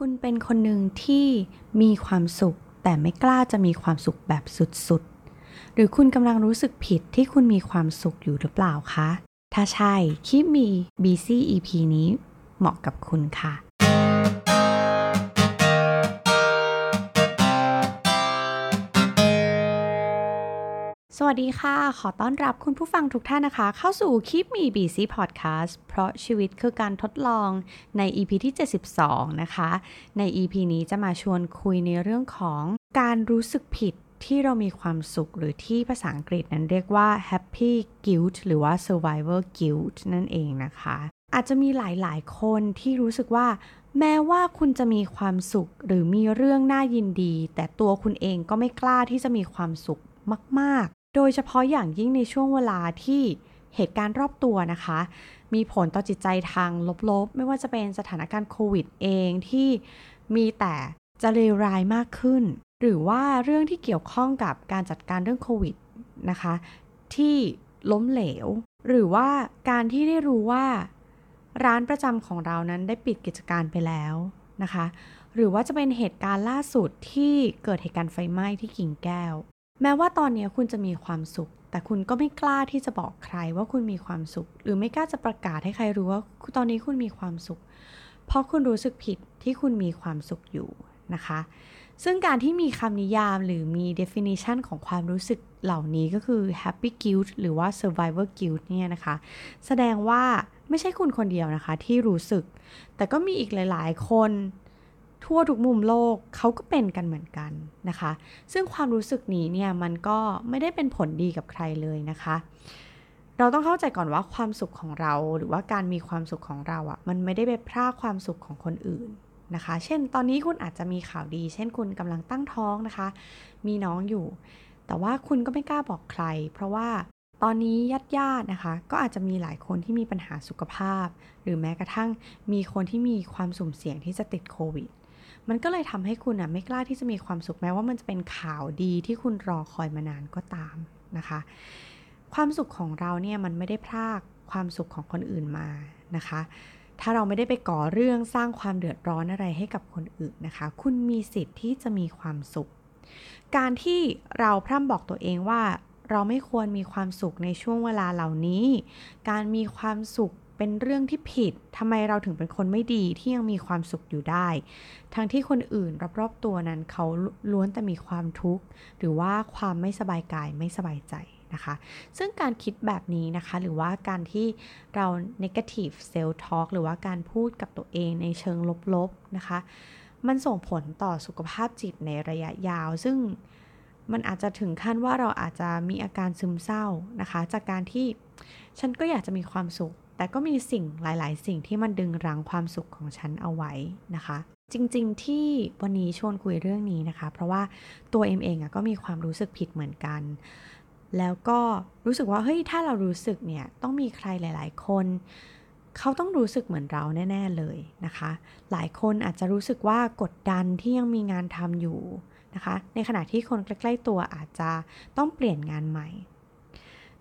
คุณเป็นคนหนึ่งที่มีความสุข แต่ไม่กล้าจะมีความสุขแบบสุดๆ หรือคุณกำลังรู้สึกผิดที่คุณมีความสุขอยู่หรือเปล่าคะ ถ้าใช่คลิปมี BC EP นี้เหมาะกับคุณค่ะ สวัสดีค่ะ ขอต้อนรับคุณผู้ฟังทุกท่านนะคะ เข้าสู่คลิปมี BC Podcast เพราะชีวิตคือการทดลองใน EP ที่ 72 นะคะ ใน EP นี้จะมาชวนคุยในเรื่องของการรู้สึกผิดที่เรามีความสุขหรือที่ภาษาอังกฤษนั้นเรียกว่า happy guilt หรือว่า survivor guilt นั่นเองนะคะ อาจจะมีหลายๆ คนที่รู้สึกว่า แม้ว่าคุณจะมีความสุขหรือมีเรื่องน่ายินดี แต่ตัวคุณเองก็ไม่กล้าที่จะมีความสุขมาก โดยเฉพาะอย่างยิ่งในช่วงเวลาที่เหตุการณ์รอบตัวนะคะ มีผลต่อจิตใจทางลบๆ ไม่ว่าจะเป็นสถานการณ์โควิดเองที่มีแต่จะเลวร้ายมากขึ้น หรือว่าเรื่องที่เกี่ยวข้องกับการจัดการเรื่องโควิดนะคะ ที่ล้มเหลว หรือว่าการที่ได้รู้ว่าร้านประจำของเรานั้นได้ปิดกิจการไปแล้วนะคะ หรือว่าจะเป็นเหตุการณ์ล่าสุดที่เกิดเหตุการณ์ไฟไหม้ที่กิ่งแก้ว แม้ว่าตอนนี้คุณจะมีความสุข แต่คุณก็ไม่กล้าที่จะบอกใครว่าคุณมีความสุข หรือไม่กล้าจะประกาศให้ใครรู้ว่าตอนนี้คุณมีความสุข เพราะคุณรู้สึกผิดที่คุณมีความสุขอยู่นะคะ ซึ่งการที่มีคำนิยามหรือมี definition ของความรู้สึกเหล่านี้ก็คือ happy guilt หรือว่า survivor guilt เนี่ยนะคะ แสดงว่าไม่ใช่คุณคนเดียวนะคะที่รู้สึก แต่ก็มีอีกหลาย ๆ คน ทั่วทุกมุมโลกเขาก็เป็นกันเหมือนกันนะคะ ซึ่งความรู้สึกนี้เนี่ยมันก็ไม่ได้เป็นผลดีกับใครเลยนะคะ เราต้องเข้าใจก่อนว่าความสุขของเราหรือว่าการมีความสุขของเราอะ่ะมันไม่ได้ไปพรากความสุขของคนอื่นนะคะ เช่น ตอนนี้คุณอาจจะมีข่าวดี เช่นคุณกำลังตั้งท้องนะคะ มีน้องอยู่ แต่ว่าคุณก็ไม่กล้าบอกใคร เพราะว่าตอนนี้ญาติญาตินะคะ ก็อาจจะมีหลายคนที่มีปัญหาสุขภาพ หรือแม้กระทั่งมีคนที่มีความสุ่มเสี่ยงที่จะติดโควิด มันก็เลยทำให้คุณอะไม่กล้าที่จะมีความสุขแม้ว่ามันจะเป็นข่าวดีที่คุณรอคอยมานานก็ตามนะคะ ความสุขของเราเนี่ยมันไม่ได้พรากความสุขของคนอื่นมานะคะ ถ้าเราไม่ได้ไปก่อเรื่องสร้างความเดือดร้อนอะไรให้กับคนอื่นนะคะ คุณมีสิทธิ์ที่จะมีความสุข การที่เราพร่ำบอกตัวเองว่าเราไม่ควรมีความสุขในช่วงเวลาเหล่านี้ การมีความสุข เป็นเรื่องที่ผิดทำไมเราถึงเป็นคนไม่ดีที่ยังมีความสุขอยู่ได้ ทั้งที่คนอื่นรอบๆตัวนั้นเขาล้วนแต่มีความทุกข์ หรือว่าความไม่สบายกายไม่สบายใจนะคะ ซึ่งการคิดแบบนี้นะคะ หรือว่าการที่เรา negative self talk หรือว่าการพูดกับตัวเองในเชิงลบๆนะคะ มันส่งผลต่อสุขภาพจิตในระยะยาว ซึ่งมันอาจจะถึงขั้นว่าเราอาจจะมีอาการซึมเศร้านะคะ จากการที่ฉันก็อยากจะมีความสุข แต่ก็มีสิ่งหลาย ๆ สิ่งที่มันดึงรั้งความสุขของฉันเอาไว้นะคะ จริง ๆ ที่วันนี้ชวนคุยเรื่องนี้นะคะ เพราะว่าตัวเอ็มเองก็มีความรู้สึกผิดเหมือนกัน แล้วก็รู้สึกว่าเฮ้ยถ้าเรารู้สึกเนี่ยต้องมีใครหลาย ๆ คนเขาต้องรู้สึกเหมือนเราแน่ ๆ เลยนะคะ หลายคนอาจจะรู้สึกว่ากดดันที่ยังมีงานทำอยู่นะคะ ในขณะที่คนใกล้ ๆ ตัวอาจจะต้องเปลี่ยนงานใหม่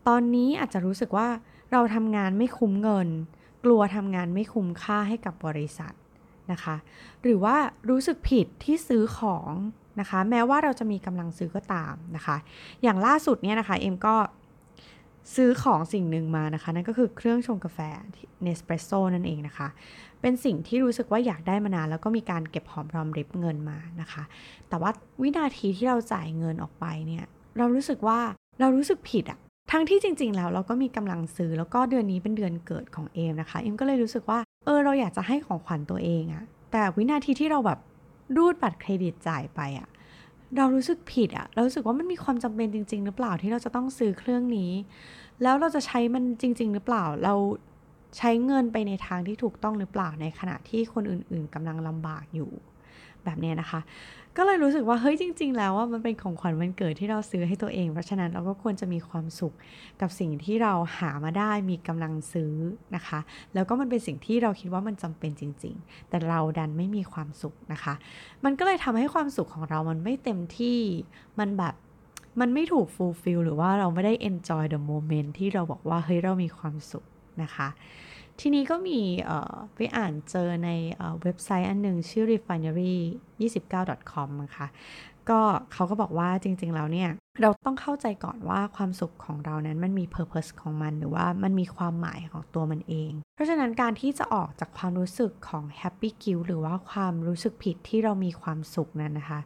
ตอนนี้อาจจะรู้สึกว่า เราทำงานไม่คุ้มเงิน กลัวทำงานไม่คุ้มค่าให้กับบริษัทนะคะ หรือว่ารู้สึกผิดที่ซื้อของนะคะ แม้ว่าเราจะมีกำลังซื้อก็ตามนะคะ อย่างล่าสุดเนี่ยนะคะเอ็มก็ซื้อของสิ่งหนึ่งมานะคะ นั่นก็คือเครื่องชงกาแฟเนสเปรสโซ่นั่นเองนะคะ เป็นสิ่งที่รู้สึกว่าอยากได้มานาน แล้วก็มีการเก็บหอมรอมริบเงินมานะคะ แต่ว่าวินาทีที่เราจ่ายเงินออกไปเนี่ย เรารู้สึกว่าเรารู้สึกผิดอะ ทั้งที่จริง ๆ แล้วเราก็มีกำลังซื้อแล้วก็เดือนนี้เป็นเดือนเกิดของเอมนะคะเอมก็เลยรู้สึกว่าเออเราอยากจะให้ของขวัญตัวเองอะแต่วินาทีที่เราแบบรูดบัตรเครดิตจ่ายไปอะเรารู้สึกผิดอะเรารู้สึกว่ามันมีความจำเป็นจริง ๆ หรือเปล่าที่เราจะต้องซื้อเครื่องนี้ แล้วเราจะใช้มันจริง ๆ หรือเปล่าเราใช้เงินไปในทางที่ถูกต้องหรือเปล่าในขณะที่คนอื่น ๆกำลังลำบากอยู่ แบบนี้นะคะ ก็เลยรู้สึกว่าเฮ้ยจริง ๆ แล้วว่ามันเป็นของขวัญวันเกิดที่เราซื้อให้ตัวเอง เพราะฉะนั้นเราก็ควรจะมีความสุขกับสิ่งที่เราหามาได้มีกำลังซื้อนะคะ แล้วก็มันเป็นสิ่งที่เราคิดว่ามันจำเป็นจริง ๆ แต่เราดันไม่มีความสุขนะคะ มันก็เลยทำให้ความสุขของเรามันไม่เต็มที่มันแบบมันไม่ถูก fulfill หรือว่าเราไม่ได้ enjoy the moment ที่เราบอกว่าเฮ้ยเรามีความสุขนะคะ ทีนี้ก็มีไปอ่านเจอในเว็บไซต์อันหนึ่งชื่อ refinery29.com นะคะก็เขาก็บอกว่าจริงๆแล้วเนี่ย เราต้องเข้าใจก่อนว่าความสุขของเรานั้นมันมี purpose ของมันหรือว่ามันมีความหมายของตัวมันเอง เพราะฉะนั้นการที่จะออกจากความรู้สึกของ happy guilt หรือว่าความรู้สึกผิดที่เรามีความสุขนั้นนะคะ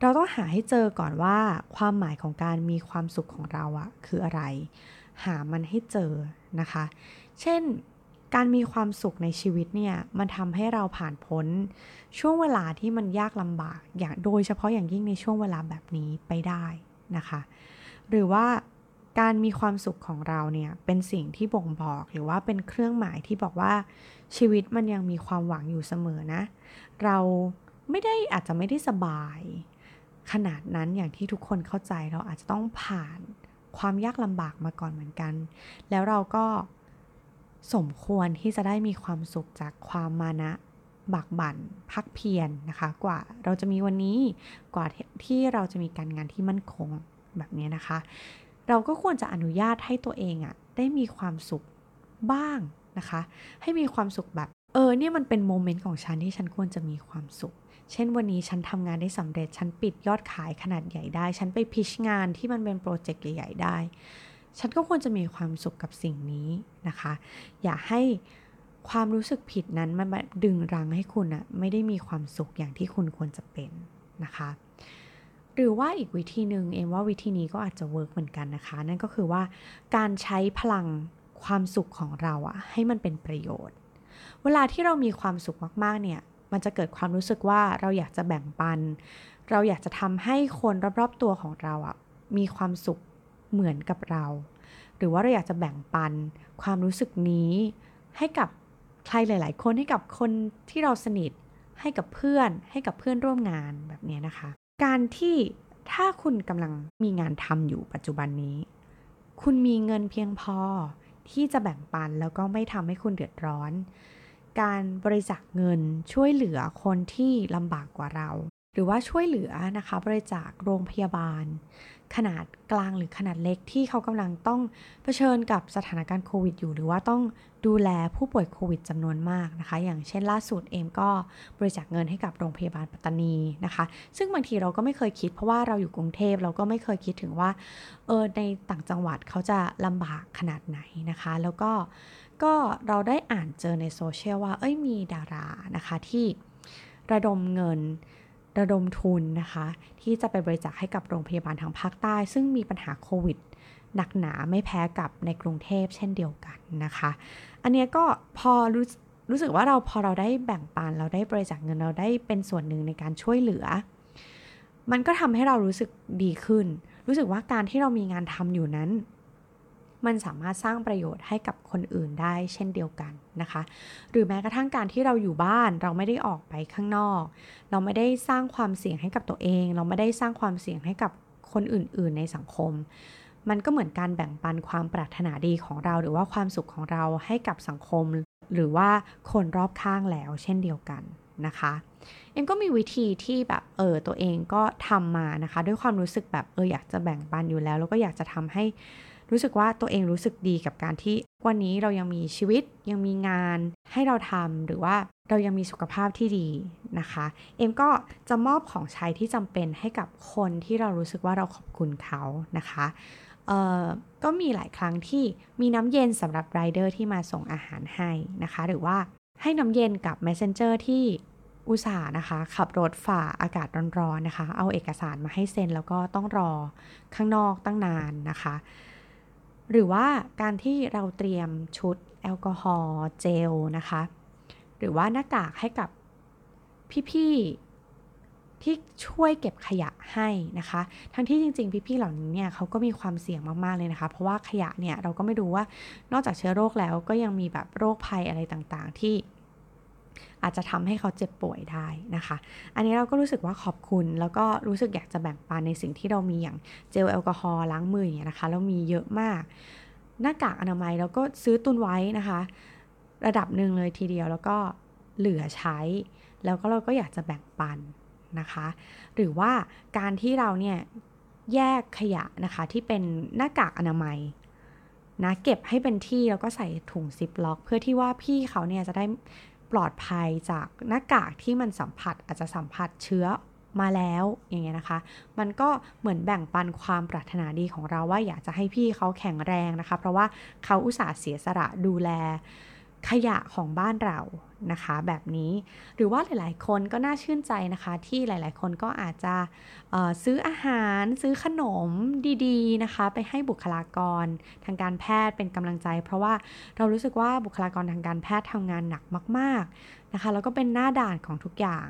เราต้องหาให้เจอก่อนว่าความหมายของการมีความสุขของเราอะคืออะไร หามันให้เจอนะคะ เช่น การมีความสุขในชีวิตเนี่ย มันทำให้เราผ่านพ้น ช่วงเวลาที่มันยากลำบากอย่างโดยเฉพาะอย่างยิ่งในช่วงเวลาแบบนี้ไปได้นะคะ หรือว่าการมีความสุขของเราเนี่ย เป็นสิ่งที่บ่งบอกหรือว่าเป็นเครื่องหมายที่บอกว่าชีวิตมันยังมีความหวังอยู่เสมอนะ เราไม่ได้อาจจะไม่ได้สบาย ขนาดนั้นอย่างที่ทุกคนเข้าใจเราอาจจะต้องผ่านความยากลำบากมาก่อนเหมือนกัน แล้วเราก็ สมควรที่จะได้มีความสุขจากความมานะบักบั่นพักเพียรนนะคะ กว่าเราจะมีวันนี้กว่าที่เราจะมีการงานที่มั่นคงแบบนี้นะคะ เราก็ควรจะอนุญาตให้ตัวเองอะ่ะได้มีความสุขบ้างนะคะ ให้มีความสุขแบบเออเนี่ยมันเป็นโมเมนต์ของฉันที่ฉันควรจะมีความสุข เช่นวันนี้ฉันทำงานได้สำเร็จ ฉันปิดยอดขายขนาดใหญ่ได้ ฉันไป pitch งานที่มันเป็นโปรเจกต์ใหญ่ ๆ ได้ ฉันก็ควรจะมีความสุขกับสิ่งนี้นะคะ อย่าให้ความรู้สึกผิดนั้นมันดึงรั้งให้คุณอะไม่ได้มีความสุขอย่างที่คุณควรจะเป็นนะคะ หรือว่าอีกวิธีหนึ่งเอ็มว่าวิธีนี้ก็อาจจะ work เหมือนกันนะคะ นั่นก็คือว่าการใช้พลังความสุขของเราอะให้มันเป็นประโยชน์ เวลาที่เรามีความสุขมากๆเนี่ยมันจะเกิดความรู้สึกว่าเราอยากจะแบ่งปัน เราอยากจะทำให้คนรอบๆตัวของเราอะมีความสุข เหมือนกับเรา หรือว่าเราอยากจะแบ่งปันความรู้สึกนี้ให้กับใครหลาย ๆ คนให้กับคนที่เราสนิทให้กับเพื่อนให้กับเพื่อนร่วมงานแบบนี้นะคะ การที่ถ้าคุณกำลังมีงานทำอยู่ปัจจุบันนี้ คุณมีเงินเพียงพอที่จะแบ่งปันแล้วก็ไม่ทำให้คุณเดือดร้อน การบริจาคเงินช่วยเหลือคนที่ลำบากกว่าเรา หรือว่าช่วยเหลือนะคะ บริจาคโรงพยาบาล ขนาดกลางหรือขนาดเล็กที่เขากำลังต้องเผชิญกับสถานการณ์โควิดอยู่ หรือว่าต้องดูแลผู้ป่วยโควิดจำนวนมากนะคะ อย่างเช่นล่าสุดเอมก็บริจาคเงินให้กับโรงพยาบาลปัตตานีนะคะ ซึ่งบางทีเราก็ไม่เคยคิด เพราะว่าเราอยู่กรุงเทพเราก็ไม่เคยคิดถึงว่าเออในต่างจังหวัดเขาจะลำบากขนาดไหนนะคะ แล้วก็ก็เราได้อ่านเจอในโซเชียลว่าเอ้ยมีดารานะคะที่ระดมเงิน ระดมทุนนะคะ ที่จะไปบริจาคให้กับโรงพยาบาลทางภาคใต้ ซึ่งมีปัญหาโควิดหนักหนาไม่แพ้กับในกรุงเทพเช่นเดียวกันนะคะ อันนี้ก็พอรู้รู้สึกว่าเราพอเราได้แบ่งปันเราได้บริจาคเงินเราได้เป็นส่วนหนึ่งในการช่วยเหลือ มันก็ทำให้เรารู้สึกดีขึ้น รู้สึกว่าการที่เรามีงานทำอยู่นั้น มันสามารถสร้างประโยชน์ให้กับคนอื่นได้เช่นเดียวกันนะคะ หรือแม้กระทั่งการที่เราอยู่บ้านเราไม่ได้ออกไปข้างนอก เราไม่ได้สร้างความเสี่ยงให้กับตัวเอง เราไม่ได้สร้างความเสี่ยงให้กับคนอื่น ๆ ในสังคม มันก็เหมือนการแบ่งปันความปรารถนาดีของเรา หรือว่าความสุขของเราให้กับสังคม หรือว่าคนรอบข้างแล้วเช่นเดียวกันนะคะเอ็มก็มีวิธีที่แบบเออตัวเองก็ทำมานะคะ ด้วยความรู้สึกแบบเอออยากจะแบ่งปันอยู่แล้ว แล้วก็อยากจะทำให้ รู้สึกว่าตัวเองรู้สึกดีกับการที่ วันนี้เรายังมีชีวิตยังมีงานให้เราทำหรือว่าเรายังมีสุขภาพที่ดีนะคะ เอ็มก็จะมอบของใช้ที่จำเป็นให้กับคนที่เรารู้สึกว่าเราขอบคุณเขานะคะเออก็มีหลายครั้งที่มีน้ำเย็นสำหรับไรเดอร์ที่มาส่งอาหารให้นะคะ หรือว่าให้น้ำเย็นกับ Messenger ที่อุตส่าห์นะคะ ขับรถฝ่าอากาศร้อนๆนะคะ เอาเอกสารมาให้เซ็นแล้วก็ต้องรอข้างนอกตั้งนานนะคะ หรือว่าการที่เราเตรียมชุดแอลกอฮอล์เจลนะคะ หรือว่าหน้ากากให้กับพี่ๆที่ช่วยเก็บขยะให้นะคะ ทั้งที่จริง ๆ พี่ๆเหล่านี้เนี่ยเขาก็มีความเสี่ยงมากๆเลยนะคะ เพราะว่าขยะเนี่ยเราก็ไม่รู้ว่านอกจากเชื้อโรคแล้วก็ยังมีแบบโรคภัยอะไรต่างๆ ที่ อาจจะทำให้เขาเจ็บป่วยได้นะคะ อันนี้เราก็รู้สึกว่าขอบคุณ แล้วก็รู้สึกอยากจะแบ่งปันในสิ่งที่เรามีอย่างเจลแอลกอฮอล์ล้างมืออย่างเงี้ยนะคะ เรามีเยอะมาก หน้ากากอนามัยเราก็ซื้อตุนไว้นะคะ ระดับหนึ่งเลยทีเดียวแล้วก็เหลือใช้ แล้วก็เราก็อยากจะแบ่งปันนะคะ หรือว่าการที่เราเนี่ยแยกขยะนะคะที่เป็นหน้ากากอนามัยนะเก็บให้เป็นที่แล้วก็ใส่ถุงซิปล็อก เพื่อที่ว่าพี่เขาเนี่ยจะได้ ปลอดภัยจากหน้ากากที่มันสัมผัสอาจจะสัมผัสเชื้อมาแล้วอย่างเงี้ยนะคะ มันก็เหมือนแบ่งปันความปรารถนาดีของเราว่าอยากจะให้พี่เขาแข็งแรงนะคะ เพราะว่าเขาอุตส่าห์เสียสละดูแล ขยะของบ้านเรานะคะแบบนี้หรือว่าหลาย ๆ คนก็น่าชื่นใจนะคะ ที่หลาย ๆ คนก็อาจจะซื้ออาหารซื้อขนมดีๆนะคะ ไปให้บุคลากรทางการแพทย์เป็นกำลังใจ เพราะว่าเรารู้สึกว่าบุคลากรทางการแพทย์ทำงานหนักมาก ๆนะคะแล้วก็เป็นหน้าด่านของทุกอย่าง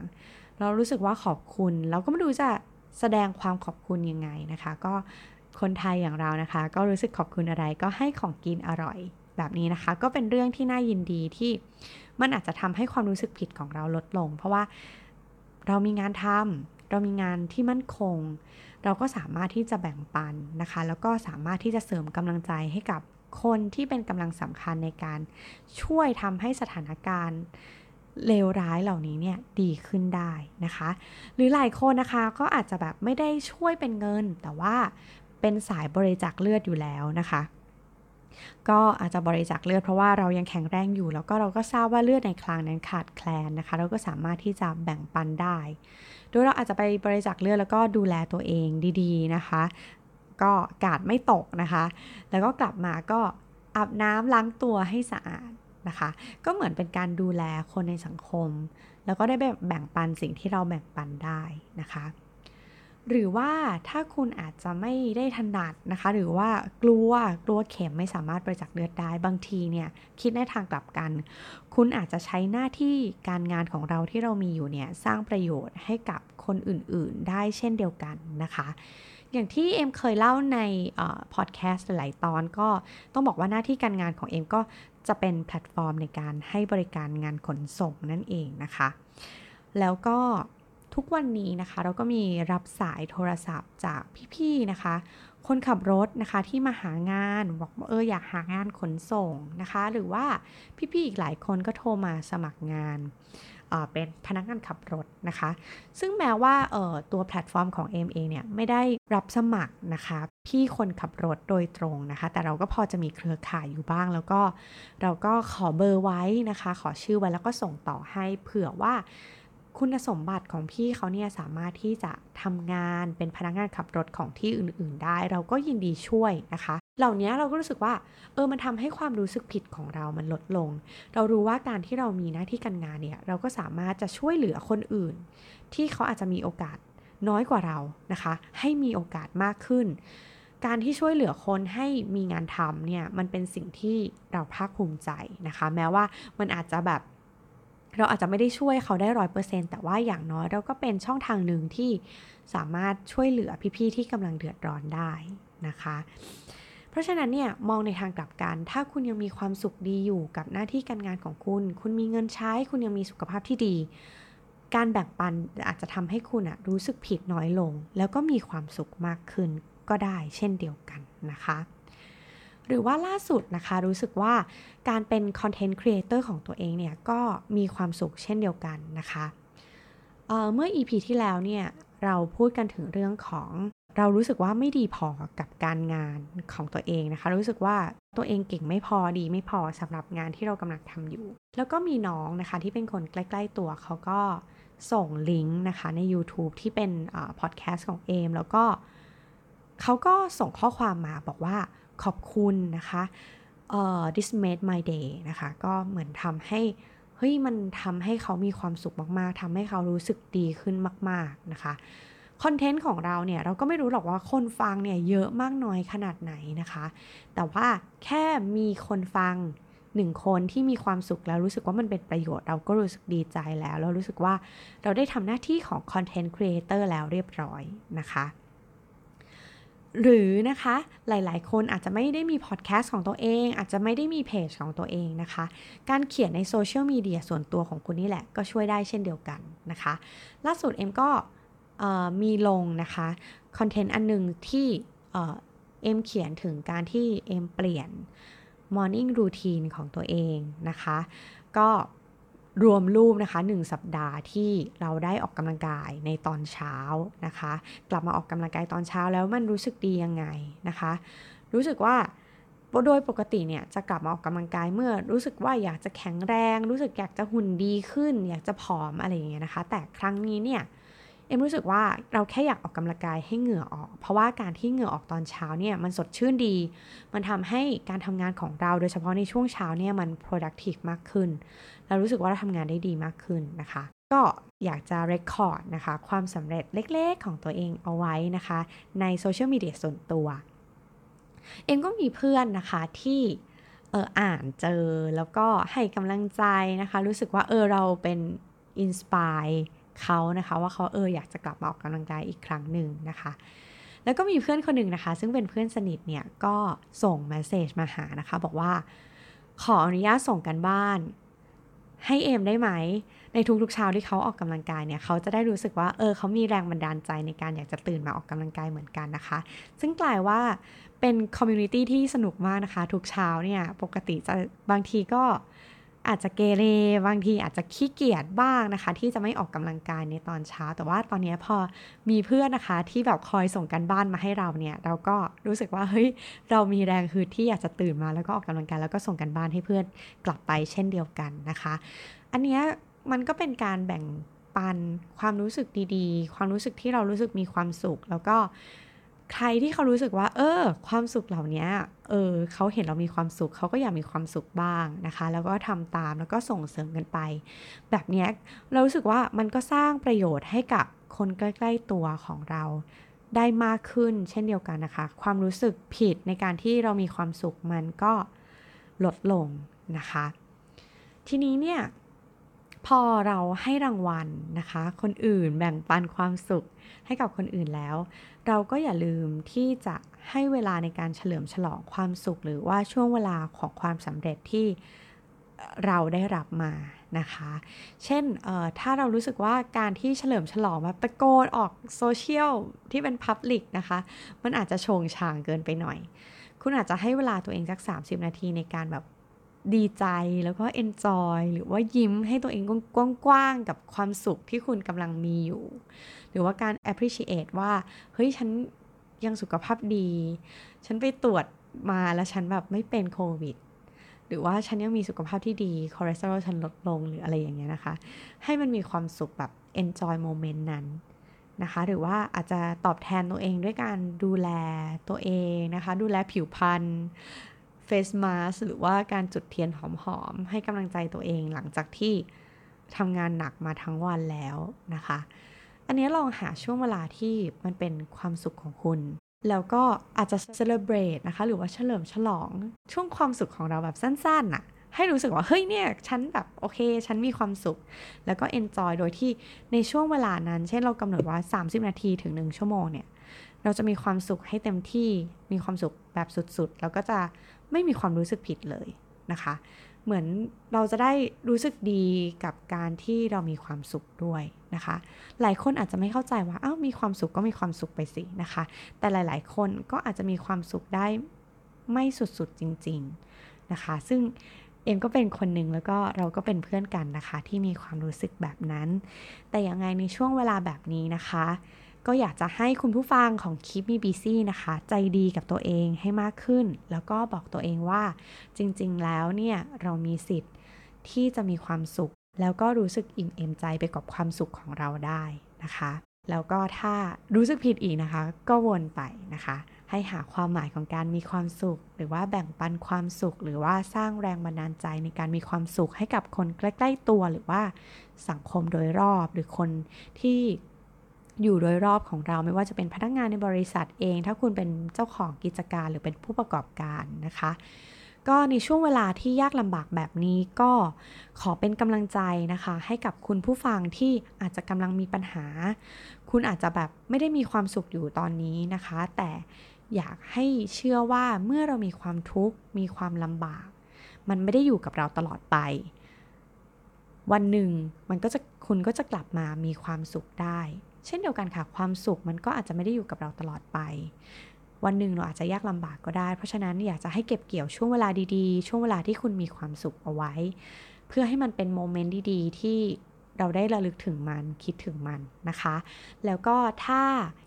เรารู้สึกว่าขอบคุณ เราก็ไม่รู้จะแสดงความขอบคุณยังไงนะคะ ก็คนไทยอย่างเรานะคะ ก็รู้สึกขอบคุณอะไรก็ให้ของกินอร่อย แบบนี้นะคะ ก็เป็นเรื่องที่น่ายินดีที่มันอาจจะทำให้ความรู้สึกผิดของเราลดลง เพราะว่าเรามีงานทำเรามีงานที่มั่นคง เราก็สามารถที่จะแบ่งปันนะคะ แล้วก็สามารถที่จะเสริมกำลังใจให้กับคนที่เป็นกำลังสำคัญในการช่วยทำให้สถานการณ์เลวร้ายเหล่านี้เนี่ยดีขึ้นได้นะคะ หรือหลายคนนะคะก็อาจจะแบบไม่ได้ช่วยเป็นเงิน แต่ว่าเป็นสายบริจาคเลือดอยู่แล้วนะคะ ก็อาจจะบริจาคเลือดเพราะว่าเรายังแข็งแรงอยู่ แล้วก็เราก็ทราบว่าเลือดในคลังนั้นขาดแคลนนะคะ เราก็สามารถที่จะแบ่งปันได้ โดยเราอาจจะไปบริจาคเลือดแล้วก็ดูแลตัวเองดีๆนะคะ ก็กาดไม่ตกนะคะ แล้วก็กลับมาก็อาบน้ำล้างตัวให้สะอาดนะคะ ก็เหมือนเป็นการดูแลคนในสังคม แล้วก็ได้แบ่งปันสิ่งที่เราแบ่งปันได้นะคะ หรือว่าถ้าคุณอาจจะไม่ได้ถนัดนะคะ หรือว่ากลัวกลัวเข็มไม่สามารถบริจาคเลือดได้บางทีเนี่ยคิดในทางกลับกัน คุณอาจจะใช้หน้าที่การงานของเราที่เรามีอยู่เนี่ยสร้างประโยชน์ให้กับคนอื่นๆ ได้เช่นเดียวกันนะคะอย่างที่เอ็มเคยเล่าในพอดแคสต์หลายตอนก็ต้องบอกว่าหน้าที่การงานของเอ็มก็จะเป็นแพลตฟอร์มในการให้บริการงานขนส่งนั่นเองนะคะ แล้วก็ ทุกวันนี้นะคะ เราก็มีรับสายโทรศัพท์จากพี่ๆนะคะ คนขับรถนะคะที่มาหางานบอกเอออยากหางานขนส่งนะคะ หรือว่าพี่ๆอีกหลายคนก็โทรมาสมัครงานเป็นพนักงานขับรถนะคะ ซึ่งแม้ว่าตัวแพลตฟอร์มของ MA เนี่ยไม่ได้รับสมัครนะคะ พี่คนขับรถโดยตรงนะคะ แต่เราก็พอจะมีเครือข่ายอยู่บ้าง แล้วก็เราก็ขอเบอร์ไว้นะคะ ขอชื่อไว้แล้วก็ส่งต่อให้เผื่อว่า คุณสมบัติของพี่เขาเนี่ยสามารถที่จะทำงานเป็นพนักงานขับรถของที่อื่น ๆ ได้ เราก็ยินดีช่วยนะคะ เหล่านี้เราก็รู้สึกว่า เออมันทำให้ความรู้สึกผิดของเรามันลดลง เรารู้ว่าการที่เรามีหน้าที่การงานเนี่ยเราก็สามารถจะช่วยเหลือคนอื่น ที่เขาอาจจะมีโอกาสน้อยกว่าเรานะคะ ให้มีโอกาสมากขึ้น การที่ช่วยเหลือคนให้มีงานทำเนี่ยมันเป็นสิ่งที่เราภาคภูมิใจนะคะ แม้ว่ามันอาจจะแบบ เราอาจจะไม่ได้ช่วยเขาได้ร้อยเปอร์เซ็นต์แต่ว่าอย่างน้อยเราก็เป็นช่องทางหนึ่งที่สามารถช่วยเหลือพี่ๆที่กำลังเดือดร้อนได้นะคะ เพราะฉะนั้นเนี่ยมองในทางกลับกัน ถ้าคุณยังมีความสุขดีอยู่กับหน้าที่การงานของคุณ คุณมีเงินใช้ คุณยังมีสุขภาพที่ดี การแบ่งปันอาจจะทำให้คุณอะรู้สึกผิดน้อยลง แล้วก็มีความสุขมากขึ้นก็ได้เช่นเดียวกันนะคะ หรือว่าล่าสุดนะคะรู้สึกว่าการเป็น content creator ของตัวเองเนี่ยก็มีความสุขเช่นเดียวกันนะคะเเมื่อ EP ที่แล้วเนี่ยเราพูดกันถึงเรื่องของเรารู้สึกว่าไม่ดีพอกับการงานของตัวเองนะคะ รู้สึกว่าตัวเองเก่งไม่พอดีไม่พอสำหรับงานที่เรากำลังทำอยู่ แล้วก็มีน้องนะคะที่เป็นคนใกล้ ๆ ตัวเขาก็ส่งลิงก์นะคะใน YouTube ที่เป็นพอดแคสต์ของเอมแล้วก็เขาก็ส่งข้อความมาบอกว่า ขอบคุณนะคะ uh, this made my day นะคะ ก็เหมือนทำให้เฮ้ยมันทำให้เขามีความสุขมากๆทำให้เขารู้สึกดีขึ้นมาก ๆนะคะคอนเทนต์ของเราเนี่ยเราก็ไม่รู้หรอกว่าคนฟังเนี่ยเยอะมากน้อยขนาดไหนนะคะ แต่ว่าแค่มีคนฟังหนึ่งคนที่มีความสุขแล้วรู้สึกว่ามันเป็นประโยชน์เราก็รู้สึกดีใจแล้ว เรารู้สึกว่าเราได้ทำหน้าที่ของ content creator แล้วเรียบร้อยนะคะ หรือนะคะหลายๆ คนอาจจะไม่ได้มีพอดแคสต์ของตัวเอง อาจจะไม่ได้มีเพจของตัวเองนะคะ การเขียนในโซเชียลมีเดียส่วนตัวของคุณนี่แหละ ก็ช่วยได้เช่นเดียวกันนะคะ ล่าสุดเอ็มก็มีลงนะคะคอนเทนต์อันหนึ่งที่เอ็มเขียนถึงการที่เอ็มเปลี่ยน Morning Routine ของตัวเองนะคะ ก็ รวมรูปนะคะ 1 สัปดาห์ที่เราได้ออกกำลังกายในตอนเช้านะคะ กลับมาออกกำลังกายตอนเช้าแล้วมันรู้สึกดียังไงนะคะ รู้สึกว่าโดยปกติเนี่ยจะกลับมาออกกำลังกายเมื่อรู้สึกว่าอยากจะแข็งแรง รู้สึกอยากจะหุ่นดีขึ้น อยากจะผอมอะไรอย่างเงี้ยนะคะ แต่ครั้งนี้เนี่ยเอ็มรู้สึกว่าเราแค่อยากออกกำลังกายให้เหงื่อออก เพราะว่าการที่เหงื่อออกตอนเช้าเนี่ยมันสดชื่นดี มันทำให้การทำงานของเราโดยเฉพาะในช่วงเช้าเนี่ยมัน productive มากขึ้น เรารู้สึกว่าเราทำงานได้ดีมากขึ้นนะคะ ก็อยากจะ record นะคะ ความสำเร็จเล็กๆของตัวเองเอาไว้นะคะ ในโซเชียลมีเดียส่วนตัว เอ็มก็มีเพื่อนนะคะที่เอออ่านเจอแล้วก็ให้กำลังใจนะคะ รู้สึกว่าเออเราเป็น inspire เขานะคะ ว่าเขาเอออยากจะกลับมาออกกำลังกายอีกครั้งหนึ่งนะคะแล้วก็มีเพื่อนคนหนึ่งนะคะ ซึ่งเป็นเพื่อนสนิทเนี่ย ก็ส่ง message มาหานะคะ บอกว่า ขออนุญาตส่งการบ้าน ให้เอ็มได้ไหม ในทุกๆเช้าที่เขาออกกำลังกายเนี่ยเขาจะได้รู้สึกว่าเออเขามีแรงบันดาลใจในการอยากจะตื่นมาออกกำลังกายเหมือนกันนะคะ ซึ่งกลายว่าเป็นคอมมูนิตี้ที่สนุกมากนะคะ ทุกเช้าเนี่ยปกติจะบางทีก็ อาจจะเกเรบางทีอาจจะขี้เกียจบ้างนะคะ ที่จะไม่ออกกำลังกายในตอนเช้า แต่ว่าตอนนี้พอมีเพื่อนนะคะ ที่แบบคอยส่งกันบ้านมาให้เราเนี่ย เราก็รู้สึกว่าเฮ้ยเรามีแรงคือที่อยากจะตื่นมาแล้วก็ออกกำลังกายแล้วก็ส่งกันบ้านให้เพื่อนกลับไปเช่นเดียวกันนะคะ อันนี้มันก็เป็นการแบ่งปันความรู้สึกดีๆ ความรู้สึกที่เรารู้สึกมีความสุขแล้วก็ ใครที่เขารู้สึกว่า เออ ความสุขเหล่านี้เออเขาเห็นเรามีความสุขเขาก็อยากมีความสุขบ้างนะคะ แล้วก็ทำตามแล้วก็ส่งเสริมกันไป แบบนี้เรารู้สึกว่ามันก็สร้างประโยชน์ให้กับคนใกล้ ๆ ตัวของเราได้มากขึ้นเช่นเดียวกันนะคะ ความรู้สึกผิดในการที่เรามีความสุขมันก็ลดลงนะคะ ทีนี้เนี่ย พอเราให้รางวัลนะคะ คนอื่นแบ่งปันความสุขให้กับคนอื่นแล้ว เราก็อย่าลืมที่จะให้เวลาในการเฉลิมฉลองความสุข หรือว่าช่วงเวลาของความสำเร็จที่เราได้รับมานะคะ เช่นถ้าเรารู้สึกว่าการที่เฉลิมฉลองแบบตะโกนออกโซเชียลที่เป็นพับลิกนะคะ มันอาจจะโชงชางเกินไปหน่อย คุณอาจจะให้เวลาตัวเองสัก 30 นาทีในการแบบ ดีใจแล้วก็ enjoy หรือว่ายิ้มให้ตัวเองกว้างๆกับความสุขที่คุณกำลังมีอยู่ หรือว่าการ appreciate ว่า เฮ้ย ฉันยังสุขภาพดี ฉันไปตรวจมาแล้วฉันแบบไม่เป็นโควิด หรือว่าฉันยังมีสุขภาพที่ดีคอเลสเตอรอลฉันลดลงหรืออะไรอย่างเงี้ยนะคะ ให้มันมีความสุขแบบ enjoy moment นั้นนะคะ หรือว่าอาจจะตอบแทนตัวเองด้วยการดูแลตัวเองนะคะ ดูแลผิวพรรณ เฟสมาสหรือว่าการจุดเทียนหอมๆให้กำลังใจตัวเองหลังจากที่ทำงานหนักมาทั้งวันแล้วนะคะ อันนี้ลองหาช่วงเวลาที่มันเป็นความสุขของคุณ แล้วก็อาจจะเซเลบรตนะคะ หรือว่าเฉลิมฉลองช่วงความสุขของเราแบบสั้นๆน่ะให้รู้สึกว่า เฮ้ยเนี่ย ฉันแบบ โอเค ฉันมีความสุข แล้วก็เอนจอยโดยที่ในช่วงเวลานั้น เช่นเรากำหนดว่า 30 นาทีถึง 1 ชั่วโมงเนี่ย เราจะมีความสุขให้เต็มที่ มีความสุขแบบสุดๆ แล้วก็จะไม่มีความรู้สึกผิดเลยนะคะ เหมือนเราจะได้รู้สึกดีกับการที่เรามีความสุขด้วยนะคะ หลายคนอาจจะไม่เข้าใจว่า อ้าว มีความสุขก็มีความสุขไปสินะคะ แต่หลายๆ คนก็อาจจะมีความสุขได้ไม่สุดๆ จริง ๆ นะคะ ซึ่งเอ็มก็เป็นคนหนึ่งแล้วก็เราก็เป็นเพื่อนกันนะคะ ที่มีความรู้สึกแบบนั้น แต่อยังไงในช่วงเวลาแบบนี้นะคะ ก็อยากจะให้คุณผู้ฟังของคลิปมีบีซี่นะคะ ใจดีกับตัวเองให้มากขึ้น แล้วก็บอกตัวเองว่า จริง ๆ แล้วเนี่ยเรามีสิทธิ์ที่จะมีความสุข แล้วก็รู้สึกอิ่มเอมใจไปกับความสุขของเราได้นะคะ แล้วก็ถ้ารู้สึกผิดอีกนะคะ ก็วนไปนะคะ ให้หาความหมายของการมีความสุข หรือว่าแบ่งปันความสุข หรือว่าสร้างแรงบันดาลใจในการมีความสุขให้กับคนใกล้ ๆ ตัว หรือว่าสังคมโดยรอบ หรือคนที่ อยู่โดยรอบของเราไม่ว่าจะเป็นพนักงานในบริษัทเอง ถ้าคุณเป็นเจ้าของกิจการหรือเป็นผู้ประกอบการนะคะ ก็ในช่วงเวลาที่ยากลำบากแบบนี้ก็ขอเป็นกำลังใจนะคะ ให้กับคุณผู้ฟังที่อาจจะกำลังมีปัญหา คุณอาจจะแบบไม่ได้มีความสุขอยู่ตอนนี้นะคะ แต่อยากให้เชื่อว่าเมื่อเรามีความทุกข์มีความลำบาก มันไม่ได้อยู่กับเราตลอดไป วันหนึ่งมันก็จะคุณก็จะกลับมามีความสุขได้เช่นเดียวกันค่ะ ความสุขมันก็อาจจะไม่ได้อยู่กับเราตลอดไป วันหนึ่งเราอาจจะยากลำบากก็ได้ เพราะฉะนั้นอยากจะให้เก็บเกี่ยวช่วงเวลาดีๆ ช่วงเวลาที่คุณมีความสุขเอาไว้ เพื่อให้มันเป็นโมเมนต์ดีๆ ที่เราได้ระลึกถึงมันคิดถึงมันนะคะ แล้วก็ถ้า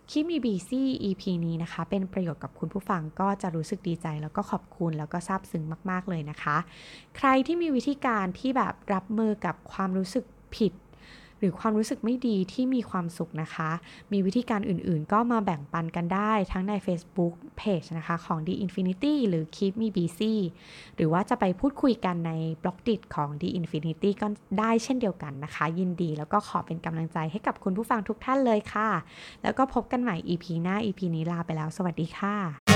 คิมีบีซี่ EP นี้นะคะ เป็นประโยชน์กับคุณผู้ฟังก็จะรู้สึกดีใจ แล้วก็ขอบคุณแล้วก็ซาบซึ้งมาก ๆ เลยนะคะ ใครที่มีวิธีการที่แบบรับมือกับความรู้สึกผิด หรือความรู้สึกไม่ดีที่มีความสุขนะคะ มีวิธีการอื่นๆ ก็มาแบ่งปันกันได้ทั้งใน Facebook Page นะคะของ The Infinity หรือ Keep Me Busy หรือว่าจะไปพูดคุยกันในบล็อกดิของ The Infinity ก็ได้เช่นเดียวกันนะคะ ยินดีแล้วก็ขอเป็นกำลังใจให้กับคุณผู้ฟังทุกท่านเลยค่ะ แล้วก็พบกันใหม่ EP หน้า EP นี้ลาไปแล้ว สวัสดีค่ะ